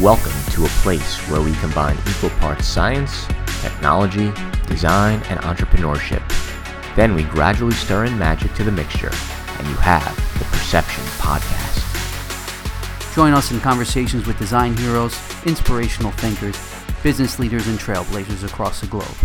Welcome to a place where we combine equal parts science, technology, design, and entrepreneurship. Then we gradually stir in magic to the mixture, and you have the Perception Podcast. Join us in conversations with design heroes, inspirational thinkers, business leaders, and trailblazers across the globe.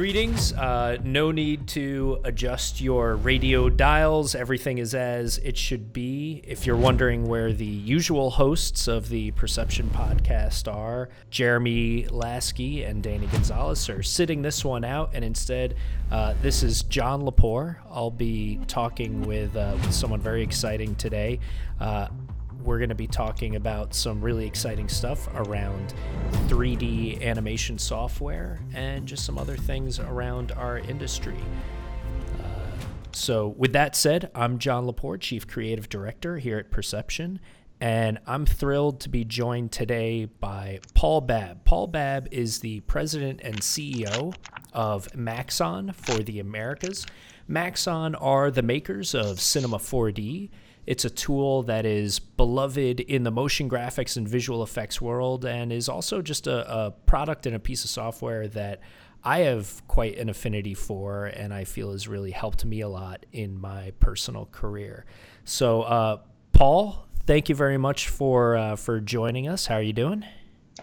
Greetings. Uh, no need to adjust your radio dials. Everything is as it should be. If you're wondering where the usual hosts of the Perception podcast are, Jeremy Lasky and Danny Gonzalez are sitting this one out, and instead, uh, this is John LePore. I'll be talking with, uh, with someone very exciting today. We're going to be talking about some really exciting stuff around 3D animation software and just some other things around our industry. Uh, so, with that said, I'm John LePore, Chief Creative Director here at Perception, and I'm thrilled to be joined today by Paul Babb. Paul Babb is the President and CEO of Maxon for the Americas. Maxon are the makers of Cinema 4D it's a tool that is beloved in the motion graphics and visual effects world and is also just a, a product and a piece of software that I have quite an affinity for and I feel has really helped me a lot in my personal career. So, uh, Paul, thank you very much for uh, for joining us. How are you doing?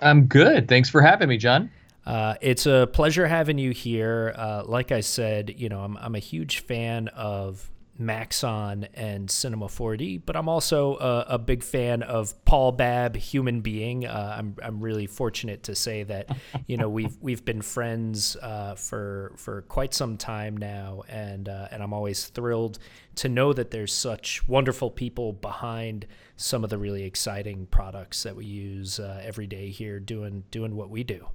I'm good. Thanks for having me, John. Uh, it's a pleasure having you here. Uh, like I said, you know, I'm, I'm a huge fan of Maxon and Cinema 4D, but I'm also a, a big fan of Paul Babb, human being. Uh, I'm I'm really fortunate to say that you know we've we've been friends uh, for for quite some time now, and uh, and I'm always thrilled to know that there's such wonderful people behind some of the really exciting products that we use uh, every day here, doing doing what we do.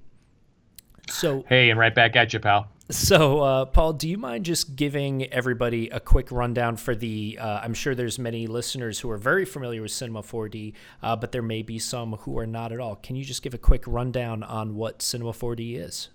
So hey, and right back at you, pal. So, uh, Paul, do you mind just giving everybody a quick rundown for the? Uh, I'm sure there's many listeners who are very familiar with Cinema 4D, uh, but there may be some who are not at all. Can you just give a quick rundown on what Cinema 4D is?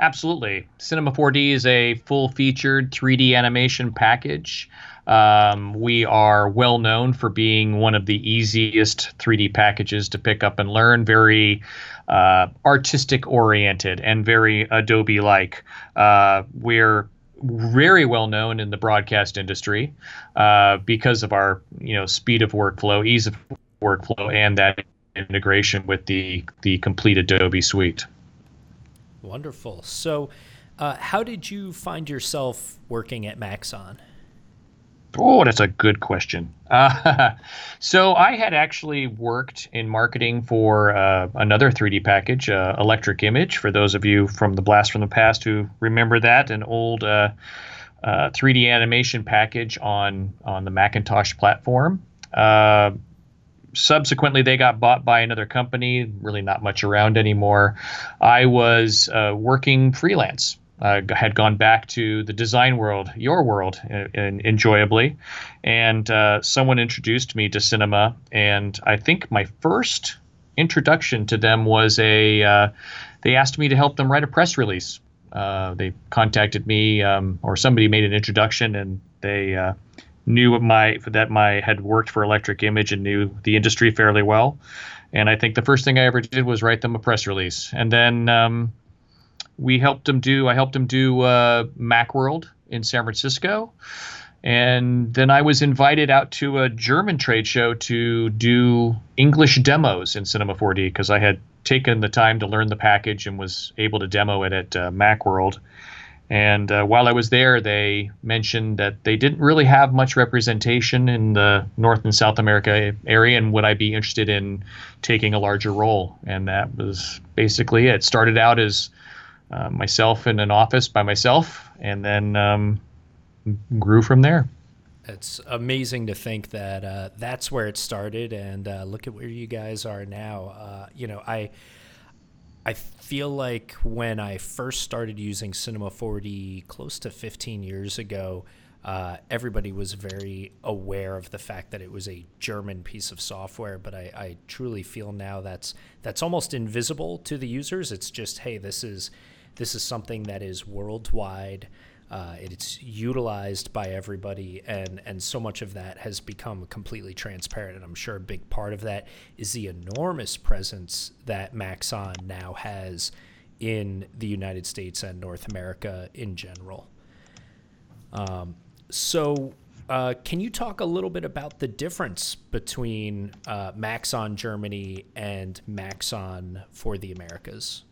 Absolutely. Cinema 4D is a full featured 3D animation package. Um, we are well known for being one of the easiest 3D packages to pick up and learn. Very uh, artistic oriented and very Adobe like. Uh, we're very well known in the broadcast industry uh, because of our you know speed of workflow, ease of workflow, and that integration with the the complete Adobe suite. Wonderful. So, uh, how did you find yourself working at Maxon? Oh, that's a good question. Uh, so I had actually worked in marketing for uh, another 3D package, uh, Electric Image. For those of you from the Blast from the Past who remember that, an old 3D uh, uh, animation package on on the Macintosh platform. Uh, subsequently, they got bought by another company. Really, not much around anymore. I was working freelance uh, had gone back to the design world, your world, and enjoyably. And uh, someone introduced me to cinema, and I think my first introduction to them was a. Uh, they asked me to help them write a press release. Uh, they contacted me, um, or somebody made an introduction, and they uh, knew my that my had worked for Electric Image and knew the industry fairly well. And I think the first thing I ever did was write them a press release, and then. Um, we helped him do. I helped him do uh, MacWorld in San Francisco, and then I was invited out to a German trade show to do English demos in Cinema 4D because I had taken the time to learn the package and was able to demo it at uh, MacWorld. And uh, while I was there, they mentioned that they didn't really have much representation in the North and South America area, and would I be interested in taking a larger role? And that was basically it. Started out as uh, myself in an office by myself, and then um, grew from there. It's amazing to think that uh, that's where it started, and uh, look at where you guys are now. Uh, you know, I I feel like when I first started using Cinema 4D close to 15 years ago, uh, everybody was very aware of the fact that it was a German piece of software. But I, I truly feel now that's that's almost invisible to the users. It's just, hey, this is this is something that is worldwide. Uh, it's utilized by everybody, and and so much of that has become completely transparent. And I'm sure a big part of that is the enormous presence that Maxon now has in the United States and North America in general. Um, so, uh, can you talk a little bit about the difference between uh, Maxon Germany and Maxon for the Americas?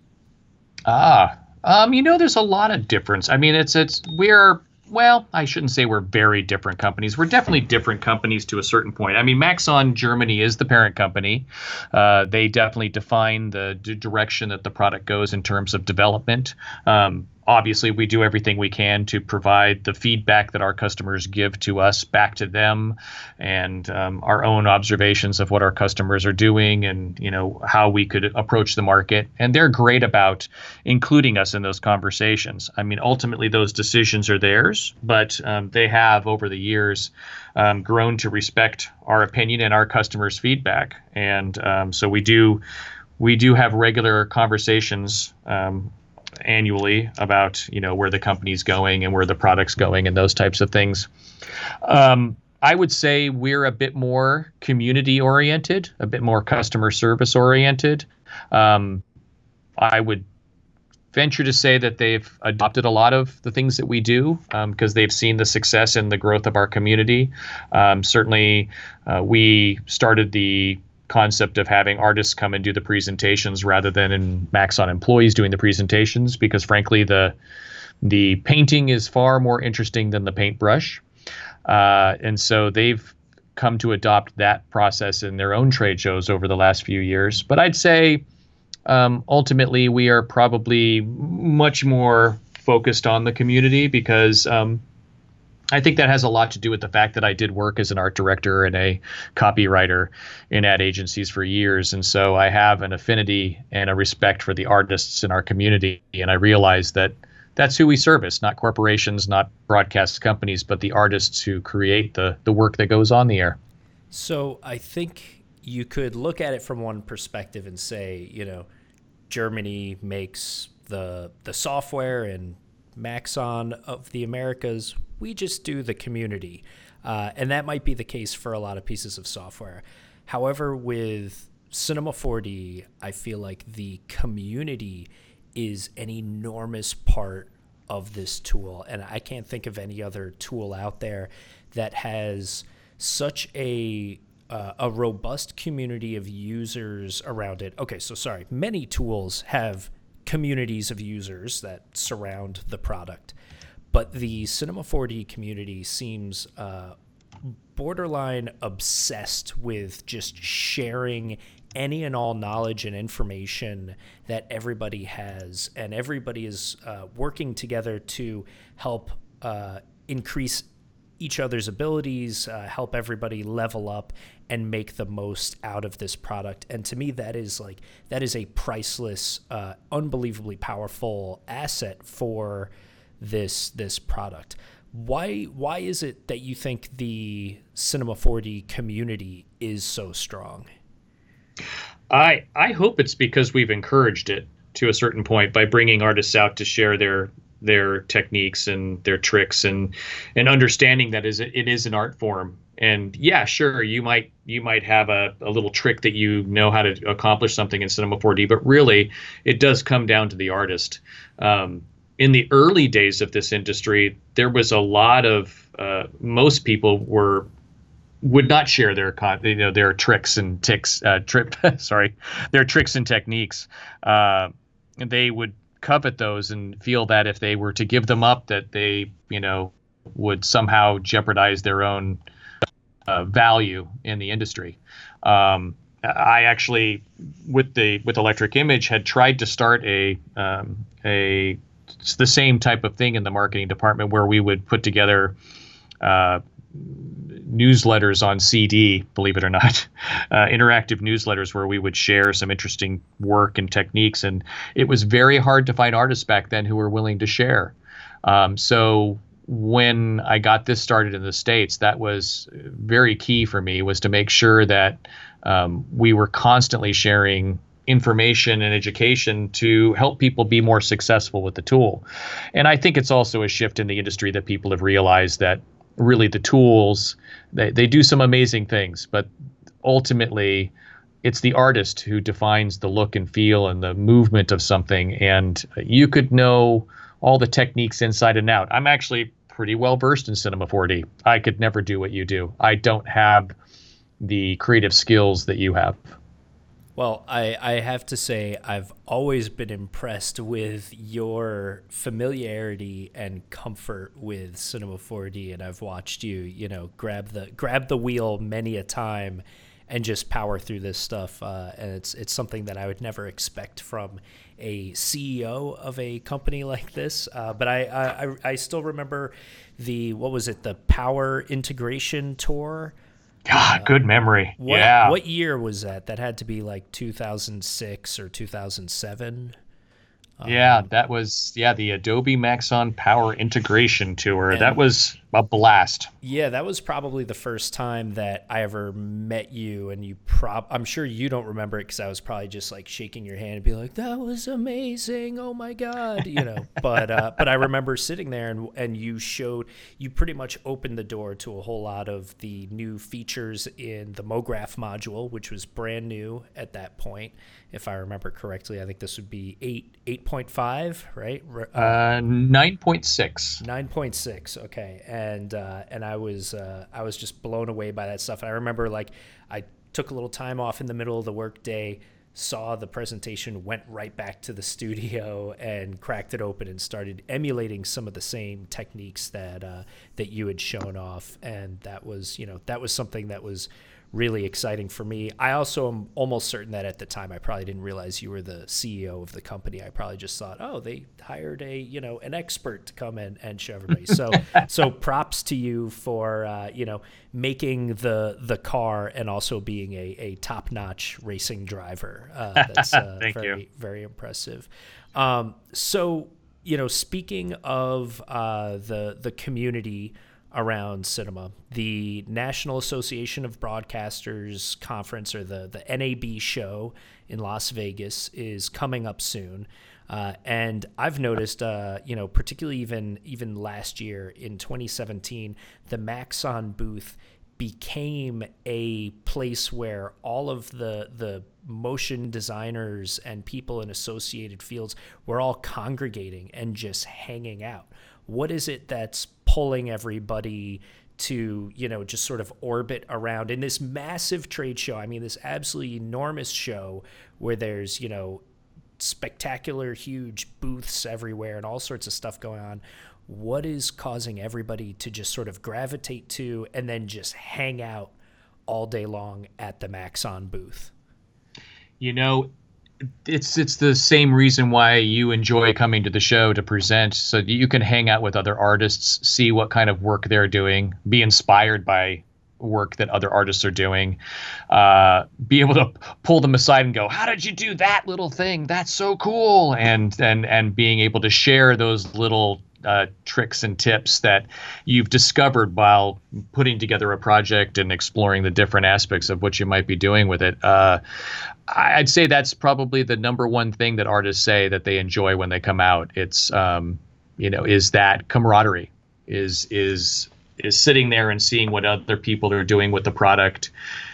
Ah, um, you know, there's a lot of difference. I mean, it's it's we're well, I shouldn't say we're very different companies. We're definitely different companies to a certain point. I mean, Maxon Germany is the parent company. Uh, they definitely define the d- direction that the product goes in terms of development. Um, obviously we do everything we can to provide the feedback that our customers give to us back to them and um, our own observations of what our customers are doing and you know how we could approach the market. And they're great about including us in those conversations. I mean ultimately those decisions are theirs but um, they have over the years um, grown to respect our opinion and our customers feedback. And um, so we do we do have regular conversations um, annually about you know where the company's going and where the product's going and those types of things. Um, I would say we're a bit more community oriented, a bit more customer service oriented. Um, I would venture to say that they've adopted a lot of the things that we do because um, they've seen the success and the growth of our community. Um, certainly, uh, we started the concept of having artists come and do the presentations rather than in Maxon employees doing the presentations because frankly the the painting is far more interesting than the paintbrush. Uh, and so they've come to adopt that process in their own trade shows over the last few years. But I'd say um, ultimately we are probably much more focused on the community because um, I think that has a lot to do with the fact that I did work as an art director and a copywriter in ad agencies for years. And so I have an affinity and a respect for the artists in our community. And I realize that that's who we service, not corporations, not broadcast companies, but the artists who create the, the work that goes on the air. So I think you could look at it from one perspective and say, you know, Germany makes the the software and Maxon of the Americas we just do the community. Uh, and that might be the case for a lot of pieces of software. However, with Cinema 4D, I feel like the community is an enormous part of this tool. And I can't think of any other tool out there that has such a uh, a robust community of users around it. Okay, so sorry, many tools have communities of users that surround the product but the Cinema 4D community seems uh, borderline obsessed with just sharing any and all knowledge and information that everybody has, and everybody is uh, working together to help uh, increase each other's abilities, uh, help everybody level up and make the most out of this product. And to me, that is like that is a priceless, uh, unbelievably powerful asset for this this product. Why why is it that you think the Cinema 4D community is so strong? I I hope it's because we've encouraged it to a certain point by bringing artists out to share their their techniques and their tricks and and understanding that is it is an art form and yeah sure you might you might have a, a little trick that you know how to accomplish something in cinema 4d but really it does come down to the artist um, in the early days of this industry, there was a lot of uh, most people were would not share their you know their tricks and ticks uh, trip sorry their tricks and techniques. Uh, they would covet those and feel that if they were to give them up, that they you know would somehow jeopardize their own uh, value in the industry. Um, I actually, with the with Electric Image, had tried to start a um, a it's the same type of thing in the marketing department where we would put together uh, newsletters on CD, believe it or not, uh, interactive newsletters where we would share some interesting work and techniques. And it was very hard to find artists back then who were willing to share. Um, so when I got this started in the states, that was very key for me was to make sure that um, we were constantly sharing information and education to help people be more successful with the tool. And I think it's also a shift in the industry that people have realized that really the tools they, they do some amazing things, but ultimately it's the artist who defines the look and feel and the movement of something. And you could know all the techniques inside and out. I'm actually pretty well versed in Cinema 4D. I could never do what you do. I don't have the creative skills that you have. Well, I, I have to say, I've always been impressed with your familiarity and comfort with Cinema 4D, and I've watched you, you know, grab the grab the wheel many a time and just power through this stuff. Uh, and it's it's something that I would never expect from a CEO of a company like this. Uh, but I, I I still remember the what was it the Power Integration Tour God, good memory. What, yeah. What year was that? That had to be like 2006 or 2007. Yeah, um, that was yeah the Adobe Maxon Power Integration Tour. That was a blast. Yeah, that was probably the first time that I ever met you, and you prob I'm sure you don't remember it because I was probably just like shaking your hand and be like, "That was amazing! Oh my god!" You know. but uh, but I remember sitting there and and you showed you pretty much opened the door to a whole lot of the new features in the MoGraph module, which was brand new at that point if I remember correctly. I think this would be eight eight point five, right? Uh, nine point six. Nine point six. Okay, and uh, and I was uh, I was just blown away by that stuff. And I remember like I took a little time off in the middle of the workday, saw the presentation, went right back to the studio and cracked it open and started emulating some of the same techniques that uh, that you had shown off. And that was you know that was something that was really exciting for me. I also am almost certain that at the time I probably didn't realize you were the CEO of the company. I probably just thought, oh, they hired a you know an expert to come in and show everybody. So so props to you for uh, you know making the the car and also being a, a top notch racing driver. Uh, that's uh, very you. very impressive. Um, so you know, speaking of uh, the the community around cinema. The National Association of Broadcasters conference or the, the NAB show in Las Vegas is coming up soon. Uh, and I've noticed, uh, you know, particularly even even last year in 2017, the Maxon booth became a place where all of the the motion designers and people in associated fields were all congregating and just hanging out. What is it that's pulling everybody to you know just sort of orbit around? In this massive trade show i mean this absolutely enormous show where there's you know spectacular huge booths everywhere and all sorts of stuff going on what is causing everybody to just sort of gravitate to and then just hang out all day long at the maxon booth? You know it's it's the same reason why you enjoy coming to the show to present so you can hang out with other artists see what kind of work they're doing be inspired by work that other artists are doing uh, be able to pull them aside and go how did you do that little thing? That's so cool! and and and being able to share those little uh, tricks and tips that you've discovered while putting together a project and exploring the different aspects of what you might be doing with it. Uh, I'd say that's probably the number one thing that artists say that they enjoy when they come out. It's um, you know is that camaraderie, is is is sitting there and seeing what other people are doing with the product.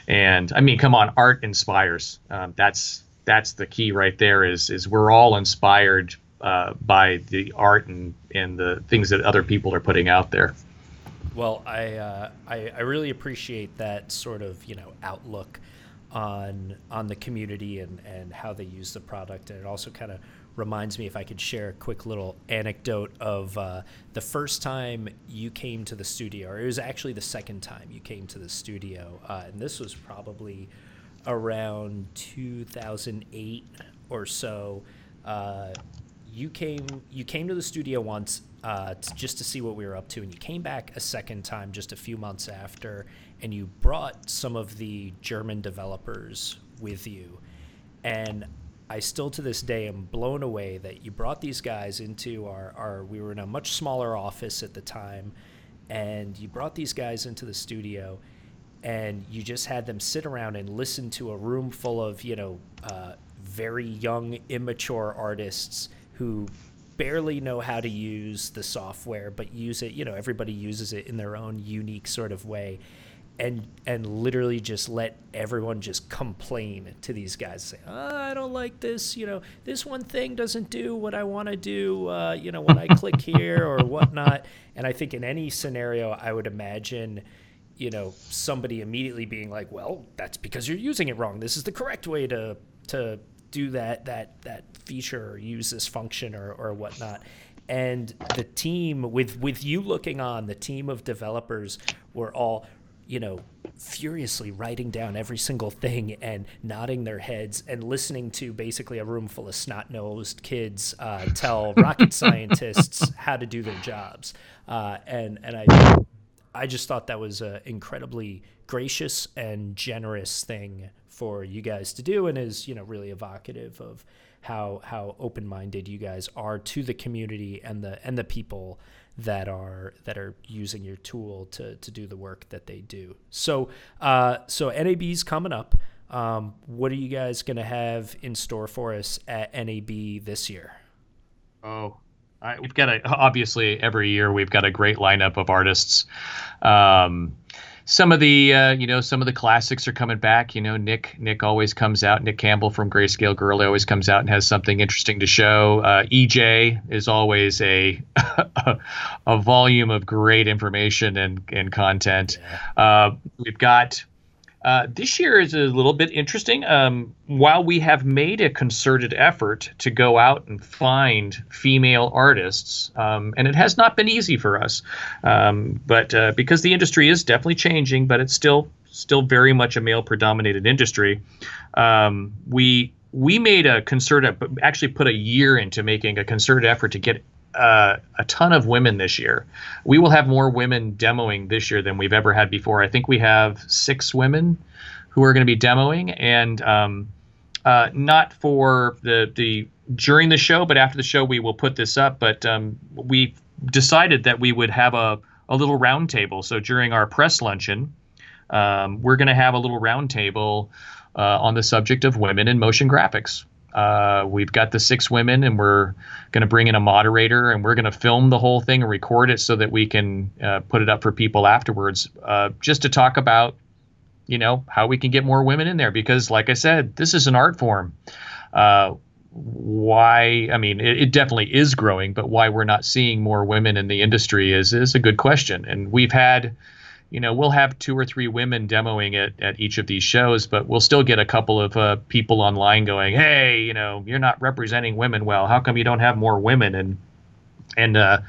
And I mean, come on, art inspires. Um, that's that's the key right there. Is is we're all inspired uh, by the art and, and the things that other people are putting out there. Well, I, uh, I, I really appreciate that sort of you know outlook on on the community and, and how they use the product, and it also kind of reminds me if I could share a quick little anecdote of uh, the first time you came to the studio, or it was actually the second time you came to the studio, uh, and this was probably around 2008 or so. You came you came to the studio once uh, to, just to see what we were up to, and you came back a second time just a few months after, and you brought some of the German developers with you, and I still to this day am blown away that you brought these guys into our, our we were in a much smaller office at the time, and you brought these guys into the studio, and you just had them sit around and listen to a room full of you know. Uh, very young, immature artists who barely know how to use the software, but use it. You know, everybody uses it in their own unique sort of way, and and literally just let everyone just complain to these guys, say, oh, "I don't like this. You know, this one thing doesn't do what I want to do. Uh, you know, when I click here or whatnot." And I think in any scenario, I would imagine you know somebody immediately being like well that's because you're using it wrong this is the correct way to to do that that that feature or use this function or, or whatnot. And the team with with you looking on the team of developers were all you know furiously writing down every single thing and nodding their heads and listening to basically a room full of snot-nosed kids uh, tell rocket scientists how to do their jobs. Uh, and and I I just thought that was an incredibly gracious and generous thing for you guys to do, and is you know really evocative of how how open minded you guys are to the community and the and the people that are that are using your tool to to do the work that they do. So uh, so NAB's coming up. Um, what are you guys going to have in store for us at NAB this year? Oh, I, we've got a obviously every year we've got a great lineup of artists. Um, some of the uh, you know some of the classics are coming back. You know Nick Nick always comes out. Nick Campbell from Greyscalegorilla always comes out and has something interesting to show. Uh, EJ is always a a volume of great information and and content. Yeah. Uh, we've got uh, this year is a little bit interesting. Um, while we have made a concerted effort to go out and find female artists, um, and it has not been easy for us, um, but uh, because the industry is definitely changing, but it's still still very much a male predominated industry, um, we we made a concerted, actually put a year into making a concerted effort to get uh, a ton of women this year. We will have more women demoing this year than we've ever had before. I think we have six women who are going to be demoing, and um, uh, not for the the during the show, but after the show we will put this up. But um, we decided that we would have a a little roundtable. So during our press luncheon, um, we're going to have a little roundtable uh, on the subject of women in motion graphics. Uh, we've got the six women, and we're going to bring in a moderator, and we're going to film the whole thing and record it so that we can uh, put it up for people afterwards, uh, just to talk about, you know, how we can get more women in there. Because, like I said, this is an art form. Uh, why? I mean, it, it, definitely is growing, but why we're not seeing more women in the industry is is a good question. And we've had you know, we'll have two or three women demoing it at each of these shows, but we'll still get a couple of uh, people online going, "Hey, you know, you're not representing women well. How come you don't have more women?" And and uh,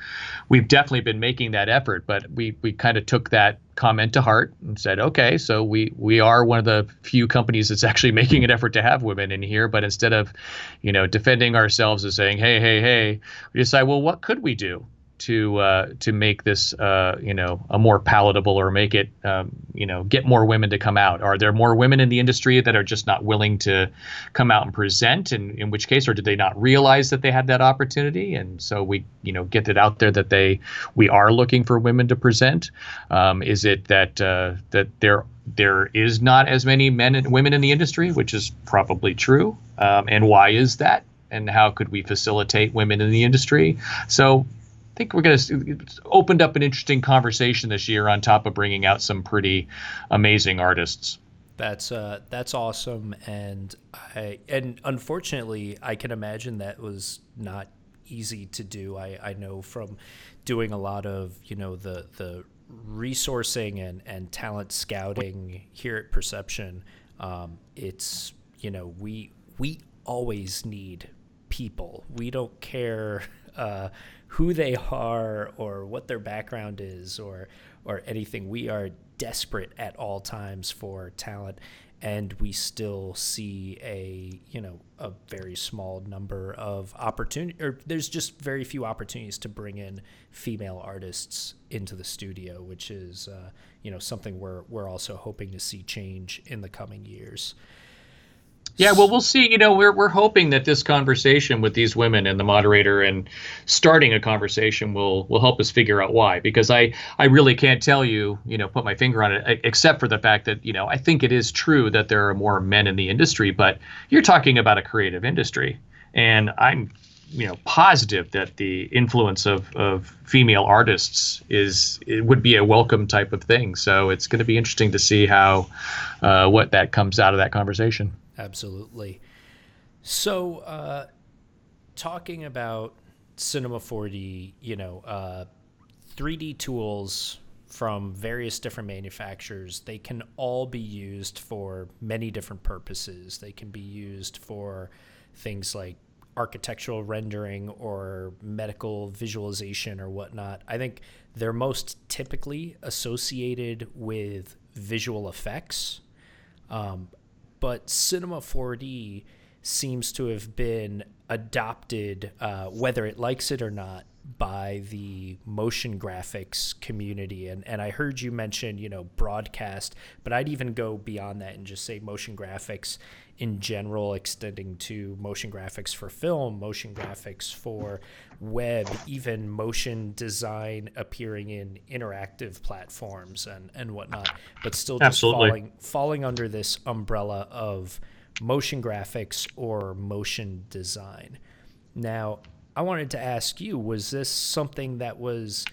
we've definitely been making that effort, but we we kind of took that comment to heart and said, okay, so we we are one of the few companies that's actually making an effort to have women in here, but instead of, you know, defending ourselves and saying, hey, hey, hey, we decide, well, what could we do? To uh, to make this uh, you know a more palatable or make it um, you know get more women to come out? Are there more women in the industry that are just not willing to come out and present? And in which case, or did they not realize that they had that opportunity? And so we you know get it out there that they we are looking for women to present. Um, is it that uh, that there there is not as many men and women in the industry, which is probably true. Um, and why is that? And how could we facilitate women in the industry? So I think we're going to opened up an interesting conversation this year on top of bringing out some pretty amazing artists. That's uh, that's awesome, and I and unfortunately, I can imagine that was not easy to do. I, I know from doing a lot of you know the the resourcing and and talent scouting here at Perception. Um, it's you know we we always need people. We don't care. Uh, who they are or what their background is or or anything. We are desperate at all times for talent and we still see a you know a very small number of opportunity or there's just very few opportunities to bring in female artists into the studio which is uh, you know something we're we're also hoping to see change in the coming years Yeah, well, we'll see. You know, we're we're hoping that this conversation with these women and the moderator and starting a conversation will will help us figure out why. Because I I really can't tell you, you know, put my finger on it, except for the fact that you know I think it is true that there are more men in the industry, but you're talking about a creative industry, and I'm you know positive that the influence of, of female artists is it would be a welcome type of thing. So it's going to be interesting to see how uh, what that comes out of that conversation. Absolutely. So, uh, talking about Cinema 4D, you know, uh, 3D tools from various different manufacturers, they can all be used for many different purposes. They can be used for things like architectural rendering or medical visualization or whatnot. I think they're most typically associated with visual effects. Um, but Cinema 4D seems to have been adopted, uh, whether it likes it or not, by the motion graphics community. And, and I heard you mention, you know, broadcast, but I'd even go beyond that and just say motion graphics in general, extending to motion graphics for film, motion graphics for web, even motion design appearing in interactive platforms and, and whatnot, but still just Absolutely. falling falling under this umbrella of motion graphics or motion design. Now, I wanted to ask you, was this something that was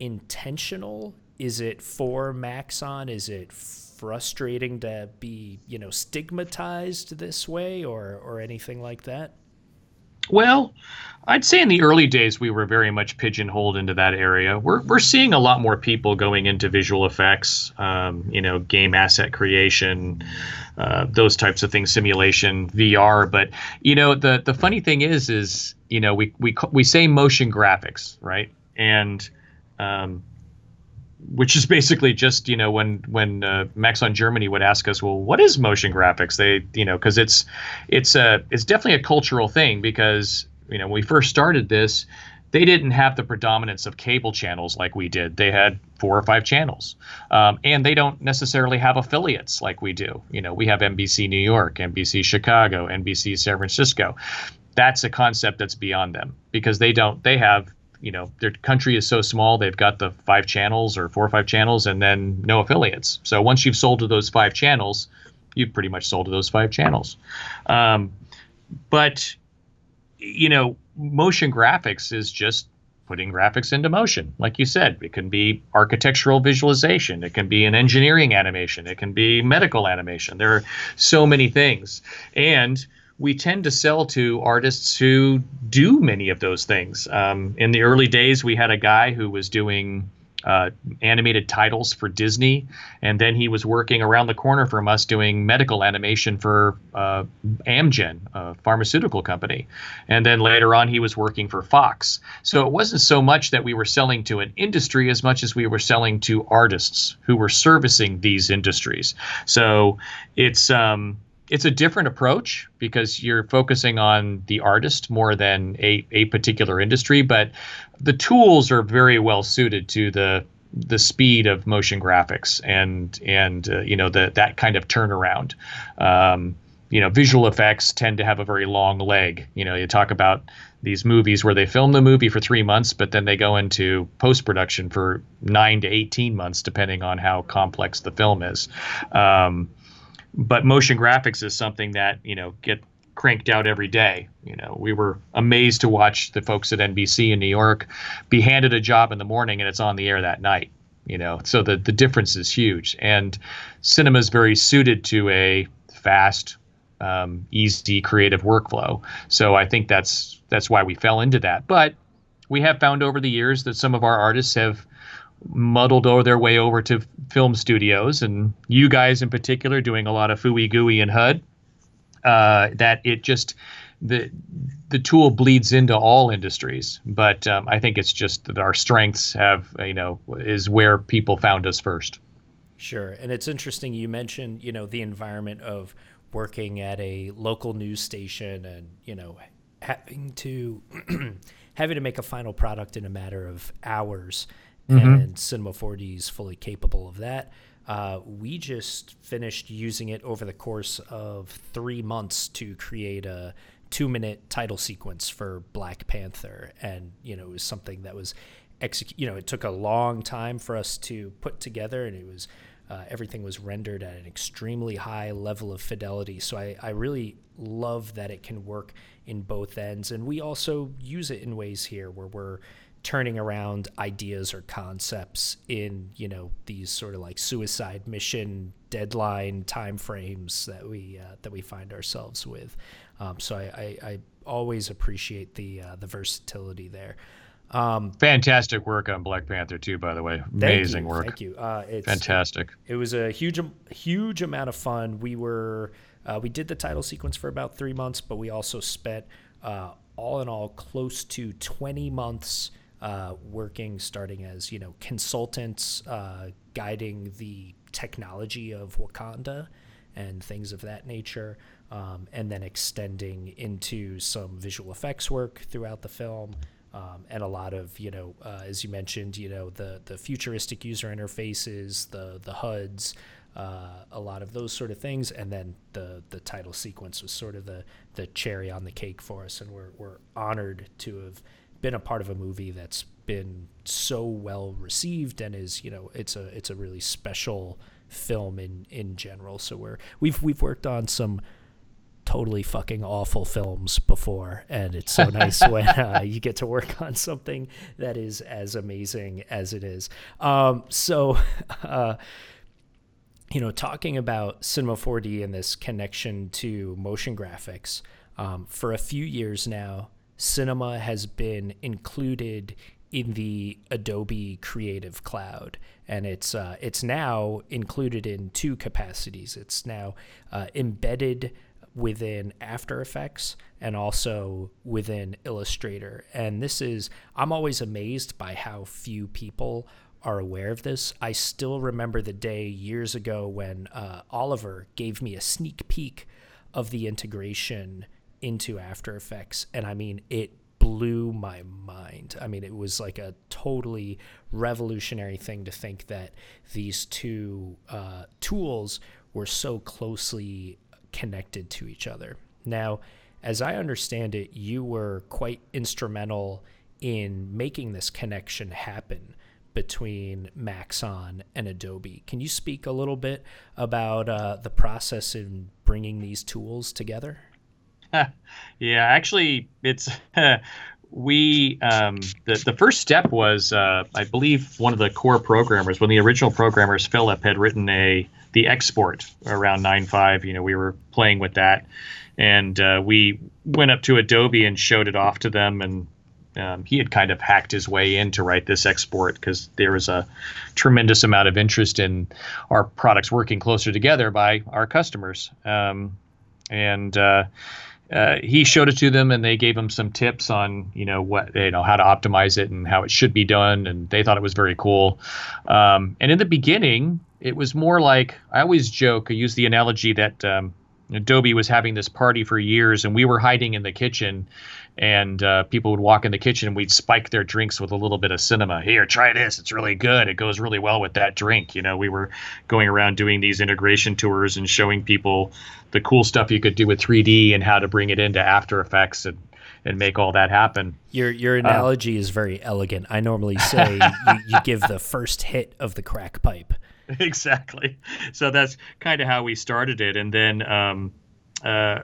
intentional? Is it for Maxon? Is it frustrating to be, you know, stigmatized this way or or anything like that? Well, I'd say in the early days we were very much pigeonholed into that area. We're we're seeing a lot more people going into visual effects, um, you know, game asset creation, uh, those types of things, simulation, VR. But you know, the the funny thing is, is you know, we we we say motion graphics, right? And um, which is basically just you know when when uh, Maxon Germany would ask us, well, what is motion graphics? They you know because it's it's a it's definitely a cultural thing because you know when we first started this, they didn't have the predominance of cable channels like we did. They had four or five channels, um, and they don't necessarily have affiliates like we do. You know, we have NBC New York, NBC Chicago, NBC San Francisco. That's a concept that's beyond them because they don't. They have you know their country is so small they've got the five channels or four or five channels and then no affiliates. So once you've sold to those five channels you've pretty much sold to those five channels. Um, but you know motion graphics is just putting graphics into motion. Like you said it can be architectural visualization. It can be an engineering animation. It can be medical animation. There are so many things. And we tend to sell to artists who do many of those things. Um, in the early days, we had a guy who was doing uh, animated titles for Disney, and then he was working around the corner from us doing medical animation for uh, Amgen, a pharmaceutical company. And then later on, he was working for Fox. So it wasn't so much that we were selling to an industry as much as we were selling to artists who were servicing these industries. So it's um, it's a different approach because you're focusing on the artist more than a, a particular industry, but the tools are very well suited to the the speed of motion graphics and and uh, you know the that kind of turnaround. Um, you know, visual effects tend to have a very long leg. You know, you talk about these movies where they film the movie for three months, but then they go into post production for nine to eighteen months, depending on how complex the film is. Um, but motion graphics is something that you know get cranked out every day. You know, we were amazed to watch the folks at NBC in New York be handed a job in the morning and it's on the air that night. You know, so the the difference is huge, and cinema is very suited to a fast, um, easy, creative workflow. So I think that's that's why we fell into that. But we have found over the years that some of our artists have muddled over their way over to film studios, and you guys in particular doing a lot of FUI GUI and HUD. Uh, that it just the the tool bleeds into all industries, but um, I think it's just that our strengths have you know is where people found us first. Sure, and it's interesting you mentioned you know the environment of working at a local news station and you know having to having to make a final product in a matter of hours mm-hmm. and Cinema 4D is fully capable of that. Uh, we just finished using it over the course of three months to create a two minute title sequence for Black Panther. And, you know, it was something that was execute, you know, it took a long time for us to put together and it was, uh, everything was rendered at an extremely high level of fidelity. So I, I really love that it can work in both ends. And we also use it in ways here where we're turning around ideas or concepts in, you know, these sort of like suicide mission deadline timeframes that we uh, that we find ourselves with. Um, so I, I, I, always appreciate the uh, the versatility there. Um, Fantastic work on Black Panther too, by the way. Amazing you, work. Thank you. Uh, it's, Fantastic. It, it, was a huge, huge amount of fun. We were uh, we did the title sequence for about three months, but we also spent uh, all in all close to 20 months uh, working, starting as you know consultants, uh, guiding the technology of Wakanda and things of that nature, um, and then extending into some visual effects work throughout the film um, and a lot of you know uh, as you mentioned you know the the futuristic user interfaces the the HUDs uh, a lot of those sort of things and then the the title sequence was sort of the the cherry on the cake for us and we're we're honored to have been a part of a movie that's been so well received and is you know it's a it's a really special film in in general so we're we've we've worked on some totally fucking awful films before, and it's so nice when uh, you get to work on something that is as amazing as it is. Um, so, uh, you know, talking about Cinema 4D and this connection to motion graphics, um, for a few years now, cinema has been included in the Adobe Creative Cloud, and it's uh, it's now included in two capacities. It's now uh, embedded within After Effects and also within Illustrator. And this is, I'm always amazed by how few people are aware of this. I still remember the day years ago when uh, Oliver gave me a sneak peek of the integration into After Effects. And I mean, it blew my mind. I mean, it was like a totally revolutionary thing to think that these two uh, tools were so closely connected to each other. Now, as I understand it, you were quite instrumental in making this connection happen between Maxon and Adobe. Can you speak a little bit about uh, the process in bringing these tools together? yeah, actually, it's we um, the the first step was uh, I believe one of the core programmers, when the original programmers Philip had written a the export around 9.5. You know, we were playing with that, and uh, we went up to Adobe and showed it off to them, and um, he had kind of hacked his way in to write this export because there was a tremendous amount of interest in our products working closer together by our customers, um, and. Uh, uh, he showed it to them and they gave him some tips on you know what you know how to optimize it and how it should be done and they thought it was very cool um, and in the beginning it was more like I always joke. I use the analogy that um, Adobe was having this party for years, and we were hiding in the kitchen, and uh, people would walk in the kitchen, and we'd spike their drinks with a little bit of cinema. Here, try this; it's really good. It goes really well with that drink. You know, we were going around doing these integration tours and showing people the cool stuff you could do with 3D and how to bring it into After Effects and and make all that happen. Your your uh, analogy uh, is very elegant. I normally say you, you give the first hit of the crack pipe. exactly. So that's kind of how we started it, and then um, uh,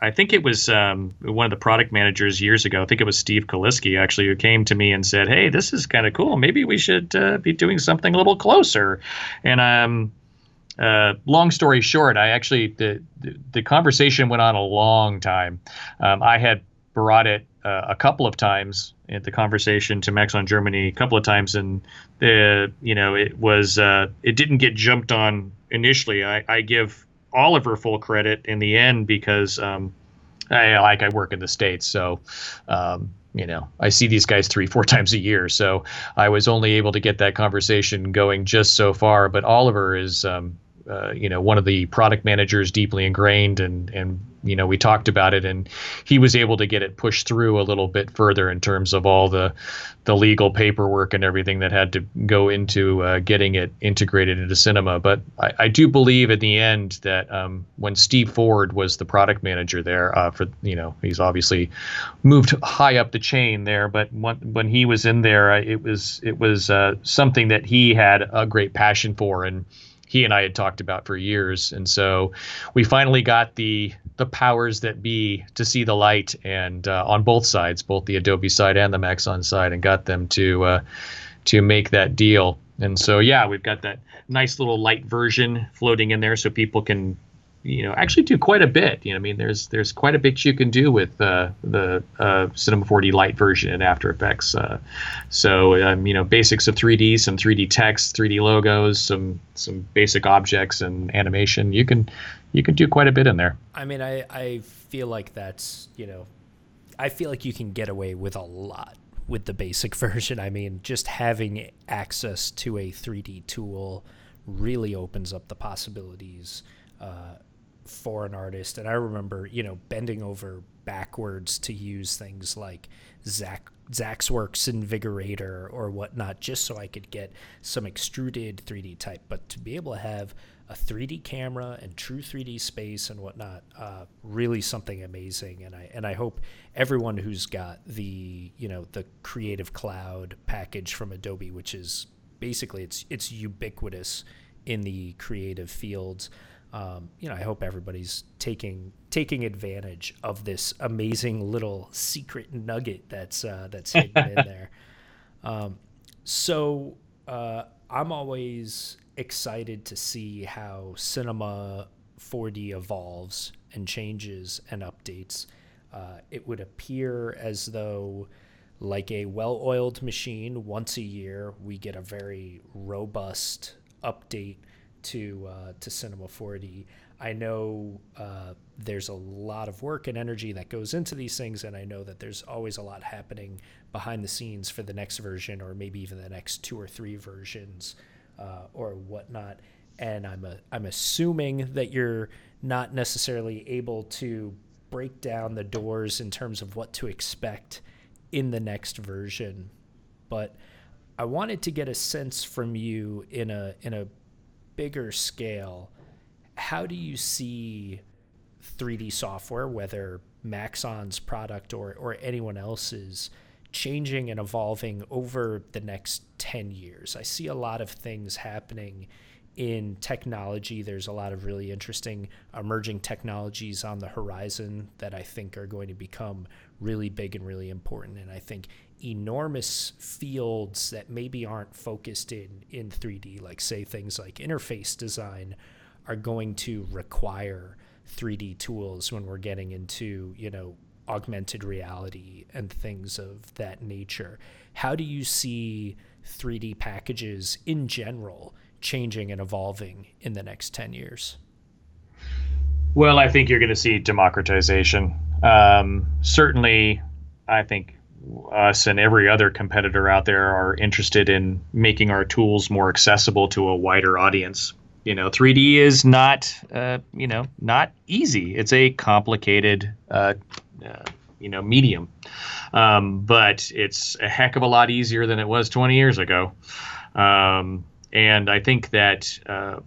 I think it was um, one of the product managers years ago. I think it was Steve Kilisky actually who came to me and said, "Hey, this is kind of cool. Maybe we should uh, be doing something a little closer." And um, uh, long story short, I actually the, the, conversation went on a long time. Um, I had brought it uh, a couple of times at the conversation to Maxon Germany a couple of times, and the you know it was uh, it didn't get jumped on initially. I, I give Oliver full credit in the end because um, I like I work in the states, so um, you know I see these guys three four times a year, so I was only able to get that conversation going just so far. But Oliver is um, uh, you know one of the product managers deeply ingrained and and you know we talked about it and he was able to get it pushed through a little bit further in terms of all the the legal paperwork and everything that had to go into uh, getting it integrated into cinema. But I, I, do believe at the end that um, when Steve Forde was the product manager there uh, for you know he's obviously moved high up the chain there but when, when he was in there uh, it was it was uh, something that he had a great passion for. And he and I had talked about for years. And so we finally got the the powers that be to see the light and uh, on both sides, both the Adobe side and the Maxon side, and got them to uh, to make that deal. And so yeah, we've got that nice little light version floating in there, so people can you know actually do quite a bit. You know, I mean, there's there's quite a bit you can do with uh, the uh, Cinema 4D Light version in After Effects. Uh, so um, you know, basics of 3D, some 3D text, 3D logos, some some basic objects and animation. You can you can do quite a bit in there. I mean, I I feel like that's you know, I feel like you can get away with a lot with the basic version. I mean, just having access to a 3D tool really opens up the possibilities. Uh, for an artist. And I remember, you know, bending over backwards to use things like Zach Zaxwerks Invigorator or whatnot, just so I could get some extruded 3D type. But to be able to have a 3D camera and true 3D space and whatnot, uh, really something amazing. And I and I hope everyone who's got the you know the Creative Cloud package from Adobe, which is basically it's it's ubiquitous in the creative fields um, you know, I hope everybody's taking taking advantage of this amazing little secret nugget that's uh, that's hidden in there. Um, so uh, I'm always excited to see how cinema 4D evolves and changes and updates. Uh, it would appear as though, like a well-oiled machine, once a year we get a very robust update to uh, to Cinema 4D. I know uh, there's a lot of work and energy that goes into these things, and I know that there's always a lot happening behind the scenes for the next version, or maybe even the next two or three versions, uh, or whatnot. And I'm a, I'm assuming that you're not necessarily able to break down the doors in terms of what to expect in the next version, but I wanted to get a sense from you in a in a bigger scale, how do you see 3D software, whether Maxon's product or, or anyone else's, changing and evolving over the next 10 years? I see a lot of things happening in technology. There's a lot of really interesting emerging technologies on the horizon that I think are going to become really big and really important. And I think enormous fields that maybe aren't focused in in 3D, like say things like interface design, are going to require 3D tools when we're getting into you know augmented reality and things of that nature. How do you see 3D packages in general changing and evolving in the next 10 years? Well, I think you're going to see democratization. Um, certainly, I think us and every other competitor out there are interested in making our tools more accessible to a wider audience. You know, 3D is not, uh, you know, not easy. It's a complicated, uh, uh, you know, medium, um, but it's a heck of a lot easier than it was 20 years ago. Um, and I think that uh,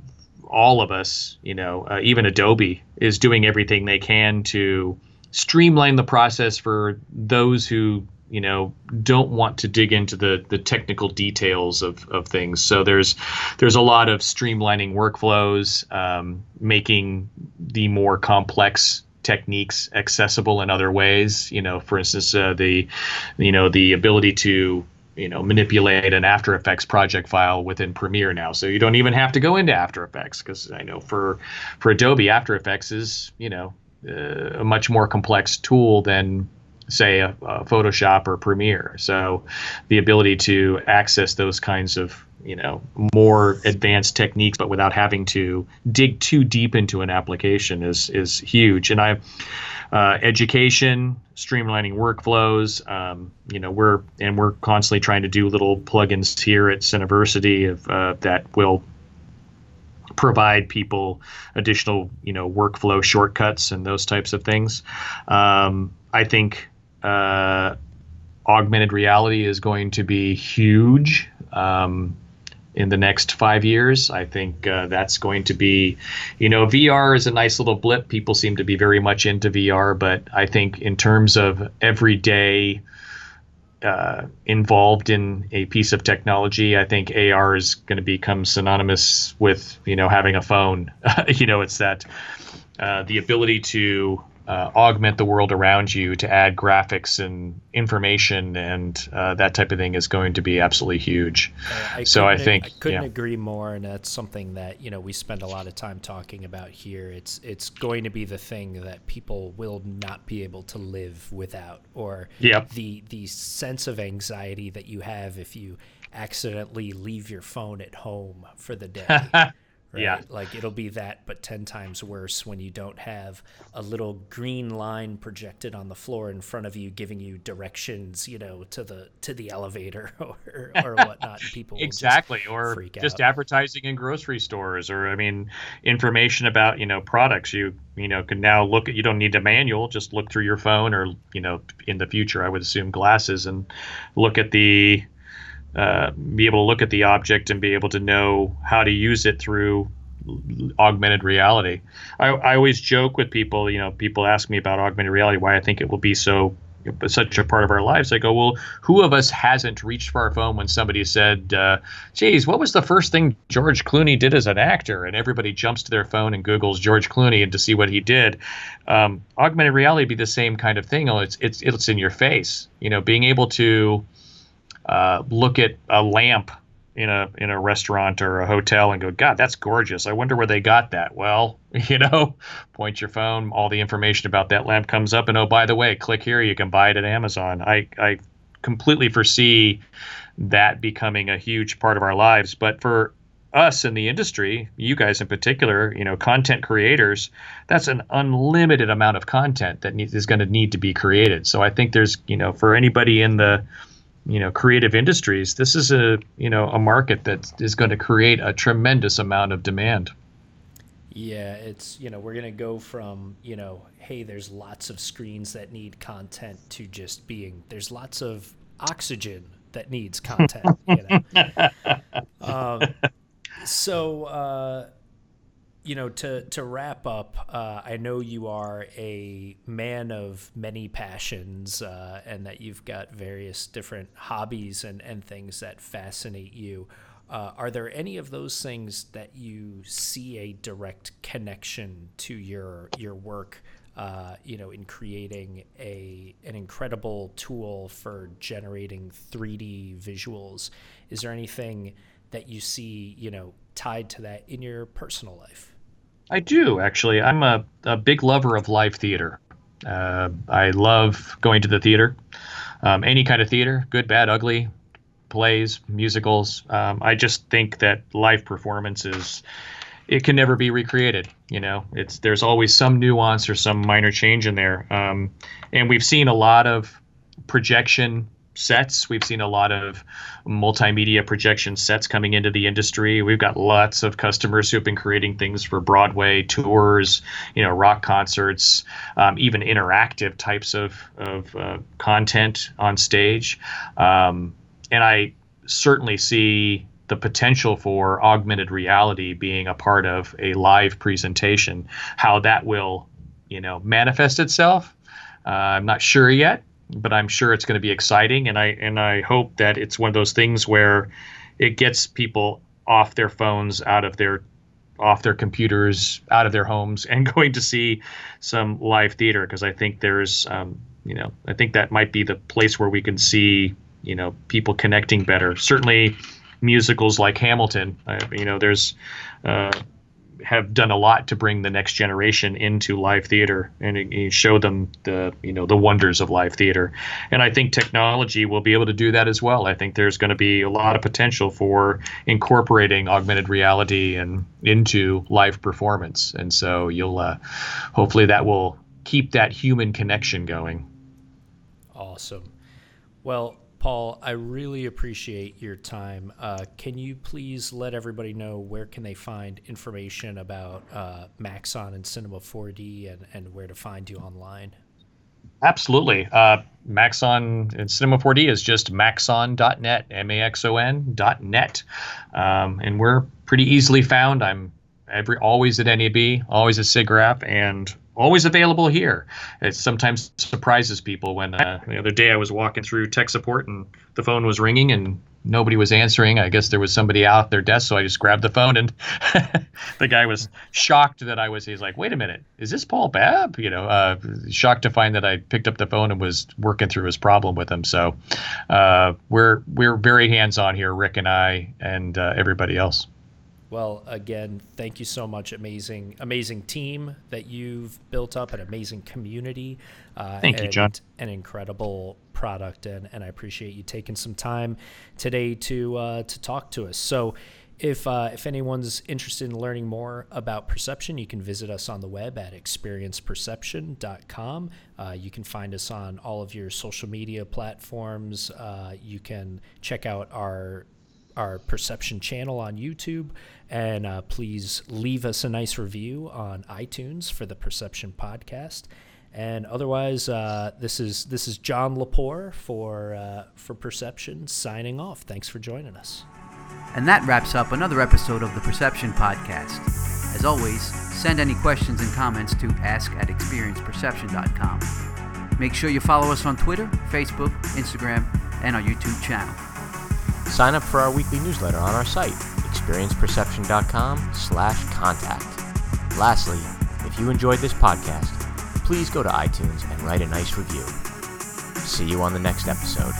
all of us, you know, uh, even Adobe is doing everything they can to streamline the process for those who you know don't want to dig into the the technical details of, of things. So there's there's a lot of streamlining workflows um, making the more complex techniques accessible in other ways. You know for instance uh, the you know the ability to you know manipulate an after effects project file within premiere now. So you don't even have to go into after effects because i know for for adobe after effects is you know uh, a much more complex tool than say a, Photoshop or Premiere. So the ability to access those kinds of you know more advanced techniques, but without having to dig too deep into an application is is huge. And I uh, education, streamlining workflows. Um, you know, we're and we're constantly trying to do little plugins here at Cineversity of uh, that will provide people additional you know workflow shortcuts and those types of things. Um, I think uh, augmented reality is going to be huge. Um, in the next five years. I think uh, that's going to be, you know, VR is a nice little blip. People seem to be very much into VR, but I think in terms of everyday uh, involved in a piece of technology, I think AR is going to become synonymous with, you know, having a phone. you know, it's that uh, the ability to uh, augment the world around you to add graphics and information and uh, that type of thing is going to be absolutely huge. I so I think I couldn't yeah. agree more, and that's something that you know we spend a lot of time talking about here. It's it's going to be the thing that people will not be able to live without, or yep. the the sense of anxiety that you have if you accidentally leave your phone at home for the day. Right? Yeah. Like it'll be that, but 10 times worse when you don't have a little green line projected on the floor in front of you giving you directions, you know, to the to the elevator or, or whatnot. People exactly, or just out. advertising in grocery stores, or I mean, information about you know products. You you know can now look at. You don't need a manual. Just look through your phone, or you know, in the future, I would assume glasses, and look at the uh, be able to look at the object and be able to know how to use it through augmented reality. I, I always joke with people, you know, people ask me about augmented reality, why I think it will be so such a part of our lives. I go, well, who of us hasn't reached for our phone when somebody said, uh, "Geez, what was the first thing George Clooney did as an actor?" And everybody jumps to their phone and Google's George Clooney and to see what he did. Um, augmented reality be the same kind of thing. Oh, it's it's it's in your face. You know, being able to uh, look at a lamp in a in a restaurant or a hotel and go, God, that's gorgeous. I wonder where they got that. Well, you know, point your phone, all the information about that lamp comes up, and oh, by the way, click here, you can buy it at Amazon. I I completely foresee that becoming a huge part of our lives. But for us in the industry, you guys in particular, you know, content creators, that's an unlimited amount of content that is going to need to be created. So I think there's, you know, for anybody in the you know creative industries this is a you know a market that is going to create a tremendous amount of demand. Yeah it's you know we're going to go from you know hey there's lots of screens that need content to just being there's lots of oxygen that needs content you know. Um, so uh, you know, to to wrap up, uh, I know you are a man of many passions, uh, and that you've got various different hobbies and and things that fascinate you. Uh, are there any of those things that you see a direct connection to your your work? Uh, you know, in creating a an incredible tool for generating 3D visuals, is there anything that you see, you know, tied to that in your personal life? I do actually. I'm a, a big lover of live theater. Uh, I love going to the theater, um, any kind of theater, good, bad, ugly, plays, musicals. Um, I just think that live performances, it can never be recreated. You know, it's there's always some nuance or some minor change in there, um, and we've seen a lot of projection sets. We've seen a lot of multimedia projection sets coming into the industry. We've got lots of customers who have been creating things for Broadway tours, you know, rock concerts, um, even interactive types of, of uh, content on stage. Um, and I certainly see the potential for augmented reality being a part of a live presentation. How that will, you know, manifest itself, uh, I'm not sure yet but I'm sure it's going to be exciting, and I and I hope that it's one of those things where it gets people off their phones, out of their off their computers, out of their homes, and going to see some live theater because I think there's um, you know I think that might be the place where we can see you know people connecting better. Certainly, musicals like Hamilton, you know, there's uh, have done a lot to bring the next generation into live theater and, show them the you know the wonders of live theater. And I think technology will be able to do that as well. I think there's going to be a lot of potential for incorporating augmented reality and into live performance. And so you'll uh, hopefully that will keep that human connection going. Awesome. Well, Paul, I really appreciate your time. Uh, can you please let everybody know where can they find information about uh, Maxon and Cinema 4D and, and where to find you online? Absolutely. Uh, Maxon and Cinema 4D is just maxon.net, M-A-X-O-N.net. Um, and we're pretty easily found. I'm every always at NAB, always at SIGGRAPH, and always available here. It sometimes surprises people when uh, the other day I was walking through tech support and the phone was ringing and nobody was answering. I guess there was somebody out at their desk, so I just grabbed the phone and the guy was shocked that I was. He's like, "Wait a minute, is this Paul Babb?" You know, uh, shocked to find that I picked up the phone and was working through his problem with him. So uh, we're we're very hands on here, Rick and I, and uh, everybody else. Well, again, thank you so much. Amazing, amazing team that you've built up, an amazing community. Uh, thank you, John. An incredible product, and, and I appreciate you taking some time today to uh, to talk to us. So, if uh, if anyone's interested in learning more about perception, you can visit us on the web at experienceperception.com. Uh, you can find us on all of your social media platforms. Uh, you can check out our our perception channel on YouTube. And uh, please leave us a nice review on iTunes for the Perception Podcast. And otherwise, uh, this is this is John LePore for uh, for Perception signing off. Thanks for joining us. And that wraps up another episode of the Perception Podcast. As always, send any questions and comments to ask at experienceperception.com. Make sure you follow us on Twitter, Facebook, Instagram, and our YouTube channel. Sign up for our weekly newsletter on our site, experienceperception.com slash contact. Lastly, if you enjoyed this podcast, please go to iTunes and write a nice review. See you on the next episode.